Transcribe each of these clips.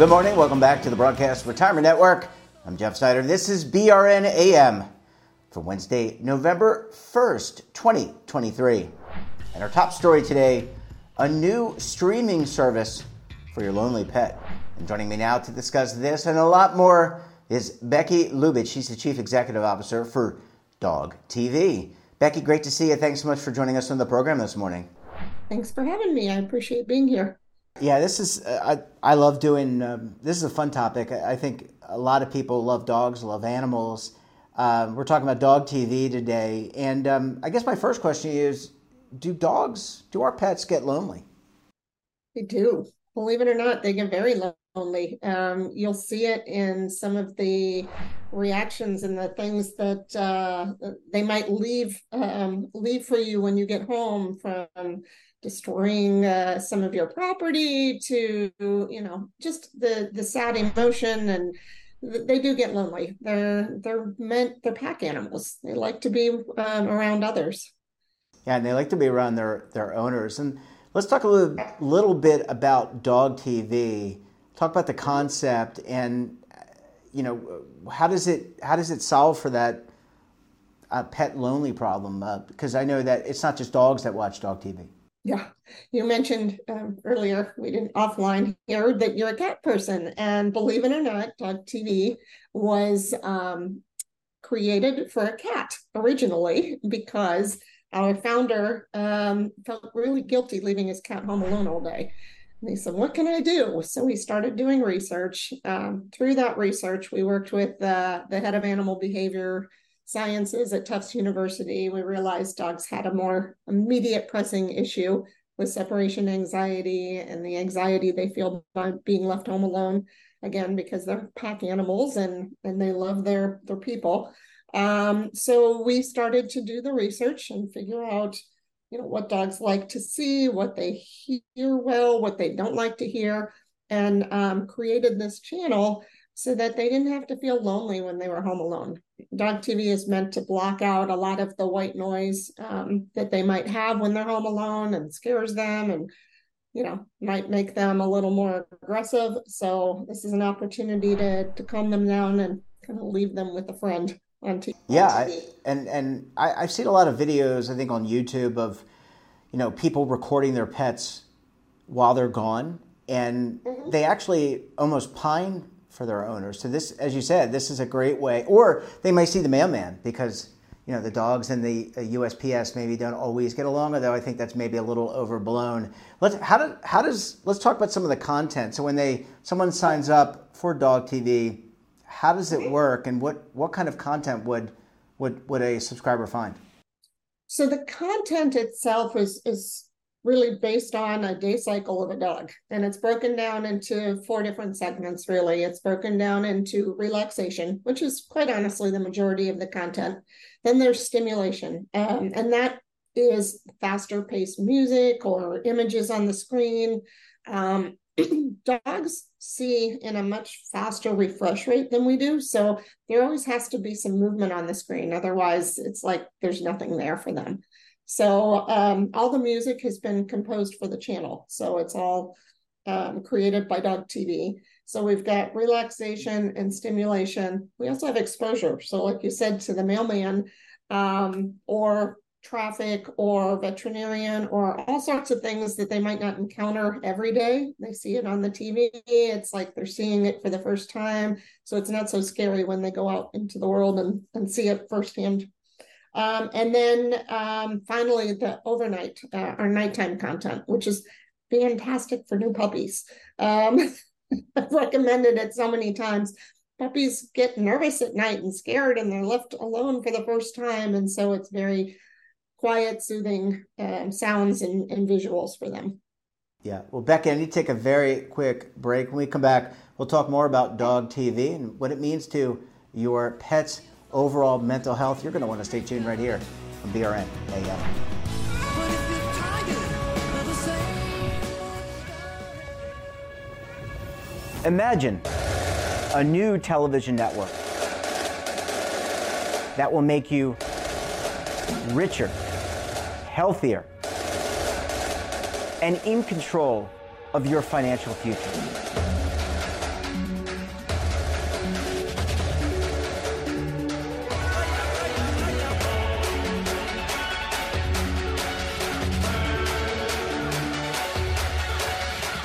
good morning. Welcome back to the Broadcast Retirement Network. I'm Jeff Snyder. This is BRN AM for Wednesday, November 1st, 2023. And our top story today a new streaming service for your lonely pet. And joining me now to discuss this and a lot more is Becky Lubeach. She's the Chief Executive Officer for Dog TV. Becky, great to see you. Thanks so much for joining us on the program this morning. Thanks for having me. I appreciate being here. Yeah, this is uh, I I love doing. Um, this is a fun topic. I, I, think a lot of people love dogs, love animals. Uh, we're talking about dog TV today, and um, I guess my first question is: Do dogs, do our pets get lonely? They do. Believe it or not, they get very lonely. Um, you'll see it in some of the reactions and the things that uh, they might leave um, leave for you when you get home from destroying uh, some of your property to you know just the the sad emotion and they do get lonely. They're they're meant they're pack animals. They like to be um, around others. Yeah and they like to be around their their owners. And let's talk a little, little bit about dog tv talk about the concept and you know how does it how does it solve for that uh, pet lonely problem? Uh, because i know that it's not just dogs that watch dog tv yeah, you mentioned um, earlier, we didn't offline here, that you're a cat person. And believe it or not, Dog TV was um, created for a cat originally because our founder um, felt really guilty leaving his cat home alone all day. And he said, What can I do? So we started doing research. Um, through that research, we worked with uh, the head of animal behavior sciences at Tufts University, we realized dogs had a more immediate pressing issue with separation anxiety and the anxiety they feel by being left home alone again because they're pack animals and and they love their their people. Um, so we started to do the research and figure out you know what dogs like to see what they hear well what they don't like to hear and um, created this channel so that they didn't have to feel lonely when they were home alone. Dog TV is meant to block out a lot of the white noise um, that they might have when they're home alone and scares them and you know might make them a little more aggressive so this is an opportunity to to calm them down and kind of leave them with a friend on TV. Yeah, I, and and I, I've seen a lot of videos I think on YouTube of you know people recording their pets while they're gone, and mm-hmm. they actually almost pine for their owners. So this, as you said, this is a great way. Or they might see the mailman because you know the dogs and the uh, USPS maybe don't always get along. Although I think that's maybe a little overblown. Let's how do, how does let's talk about some of the content. So when they someone signs up for Dog TV, how does it work, and what what kind of content would would would a subscriber find? So the content itself is is really based on a day cycle of a dog. And it's broken down into four different segments, really. It's broken down into relaxation, which is quite honestly the majority of the content. Then there's stimulation, um, and that is faster paced music or images on the screen. Um, dogs see in a much faster refresh rate than we do. So there always has to be some movement on the screen. Otherwise, it's like there's nothing there for them. So um, all the music has been composed for the channel. So it's all um, created by Dog TV. So we've got relaxation and stimulation. We also have exposure. So, like you said, to the mailman um, or traffic or veterinarian or all sorts of things that they might not encounter every day. They see it on the TV. It's like they're seeing it for the first time. So it's not so scary when they go out into the world and, and see it firsthand. Um, and then um, finally, the overnight, uh, our nighttime content, which is fantastic for new puppies. Um, I've recommended it so many times. Puppies get nervous at night and scared, and they're left alone for the first time. And so it's very quiet, soothing um, sounds and, and visuals for them. Yeah. Well, Becky, I need to take a very quick break. When we come back, we'll talk more about dog TV and what it means to your pets overall mental health, you're going to want to stay tuned right here on BRN AM. Imagine a new television network that will make you richer, healthier, and in control of your financial future.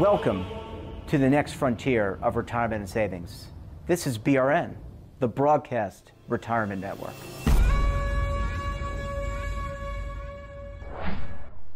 Welcome to the next frontier of retirement and savings. This is BRN, the Broadcast Retirement Network.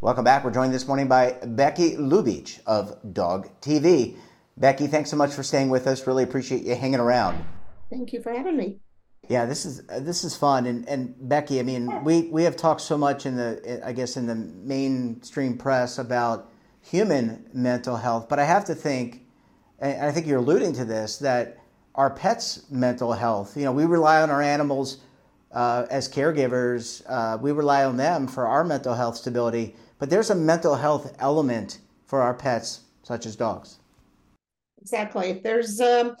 Welcome back. We're joined this morning by Becky Lubeach of Dog TV. Becky, thanks so much for staying with us. Really appreciate you hanging around. Thank you for having me. Yeah, this is uh, this is fun, and and Becky, I mean, we we have talked so much in the I guess in the mainstream press about human mental health, but I have to think, and I think you're alluding to this, that our pets' mental health. You know, we rely on our animals uh, as caregivers. Uh, we rely on them for our mental health stability but there's a mental health element for our pets, such as dogs. Exactly. There's, um,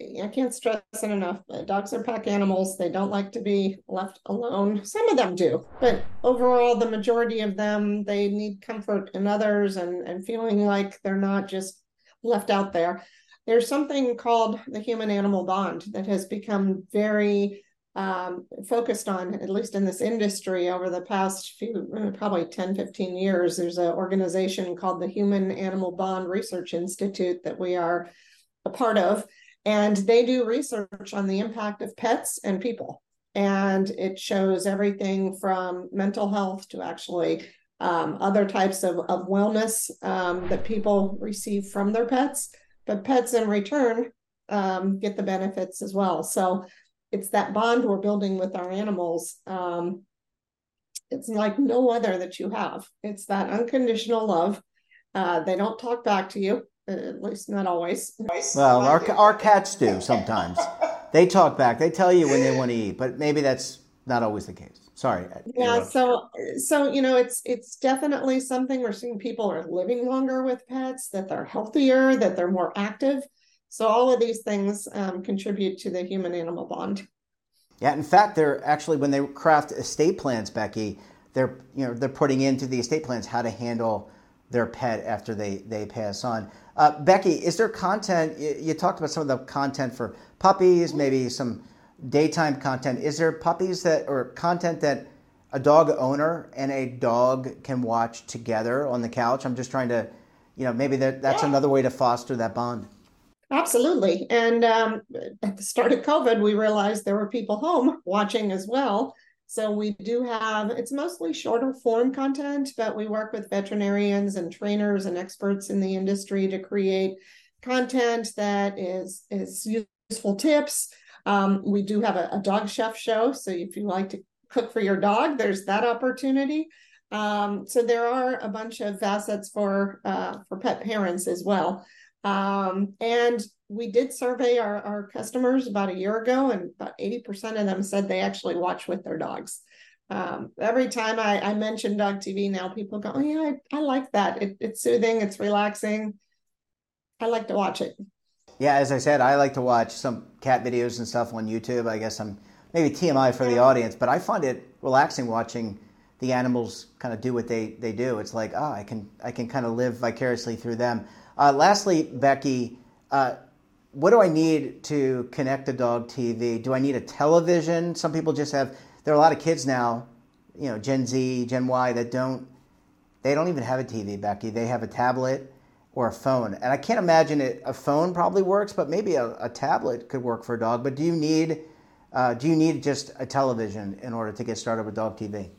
I can't stress it enough. Dogs are pack animals. They don't like to be left alone. Some of them do, but overall, the majority of them, they need comfort in others and, and feeling like they're not just left out there. There's something called the human animal bond that has become very um, focused on, at least in this industry over the past few, probably 10, 15 years. There's an organization called the Human Animal Bond Research Institute that we are a part of. And they do research on the impact of pets and people. And it shows everything from mental health to actually um, other types of, of wellness um, that people receive from their pets. But pets in return um, get the benefits as well. So it's that bond we're building with our animals. Um, it's like no other that you have. It's that unconditional love. Uh, they don't talk back to you, at least not always. Well, our our cats do sometimes. they talk back. They tell you when they want to eat, but maybe that's not always the case. Sorry. Yeah. So so you know it's it's definitely something we're seeing. People are living longer with pets. That they're healthier. That they're more active. So all of these things um, contribute to the human animal bond. Yeah, in fact, they're actually when they craft estate plans, Becky, they're you know they're putting into the estate plans how to handle their pet after they they pass on. Uh, Becky, is there content? You, you, talked about some of the content for puppies, maybe some daytime content. Is there puppies that or content that a dog owner and a dog can watch together on the couch? I'm just trying to, you know, maybe that, that's yeah. another way to foster that bond. Absolutely. And um, at the start of COVID, we realized there were people home watching as well. So we do have, it's mostly shorter form content, but we work with veterinarians and trainers and experts in the industry to create content that is, is useful tips. Um, we do have a, a dog chef show. So if you like to cook for your dog, there's that opportunity. Um, so there are a bunch of facets for uh, for pet parents as well. Um, and we did survey our, our customers about a year ago, and about 80% of them said they actually watch with their dogs. Um, every time I, I mention dog TV now, people go, Oh, yeah, I, I like that. It, it's soothing, it's relaxing. I like to watch it. Yeah, as I said, I like to watch some cat videos and stuff on YouTube. I guess I'm maybe TMI for the audience, but I find it relaxing watching the animals kind of do what they, they do. It's like, oh, I can I can kind of live vicariously through them. Uh, lastly, Becky, uh, what do I need to connect to Dog TV? Do I need a television? Some people just have. There are a lot of kids now, you know, Gen Z, Gen Y, that don't. They don't even have a TV, Becky. They have a tablet or a phone, and I can't imagine it. A phone probably works, but maybe a, a tablet could work for a dog. But do you need? Uh, do you need just a television in order to get started with Dog TV?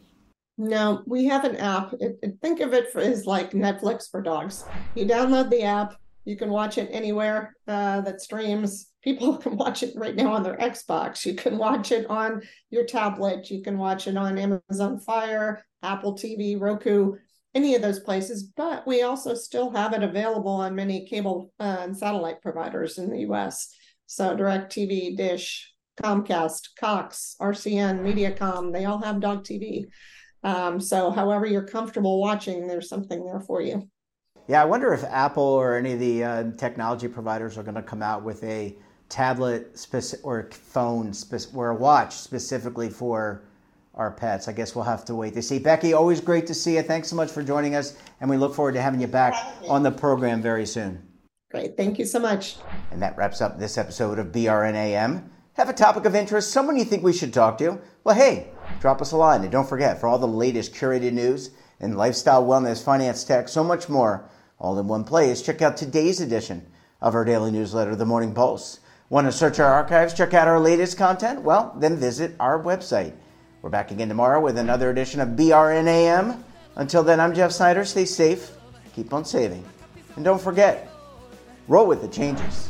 No, we have an app. It, it, think of it as like Netflix for dogs. You download the app, you can watch it anywhere uh, that streams. People can watch it right now on their Xbox. You can watch it on your tablet. You can watch it on Amazon Fire, Apple TV, Roku, any of those places. But we also still have it available on many cable uh, and satellite providers in the US. So DirecTV, Dish, Comcast, Cox, RCN, Mediacom, they all have dog TV. Um, so, however you're comfortable watching, there's something there for you. Yeah, I wonder if Apple or any of the uh, technology providers are going to come out with a tablet speci- or phone speci- or a watch specifically for our pets. I guess we'll have to wait to see. Becky, always great to see you. Thanks so much for joining us, and we look forward to having you back on the program very soon. Great. Thank you so much. And that wraps up this episode of BRNAM. Have a topic of interest, someone you think we should talk to? Well, hey, drop us a line. And don't forget, for all the latest curated news and lifestyle, wellness, finance, tech, so much more, all in one place, check out today's edition of our daily newsletter, The Morning Pulse. Want to search our archives, check out our latest content? Well, then visit our website. We're back again tomorrow with another edition of BRNAM. Until then, I'm Jeff Snyder. Stay safe, keep on saving, and don't forget, roll with the changes.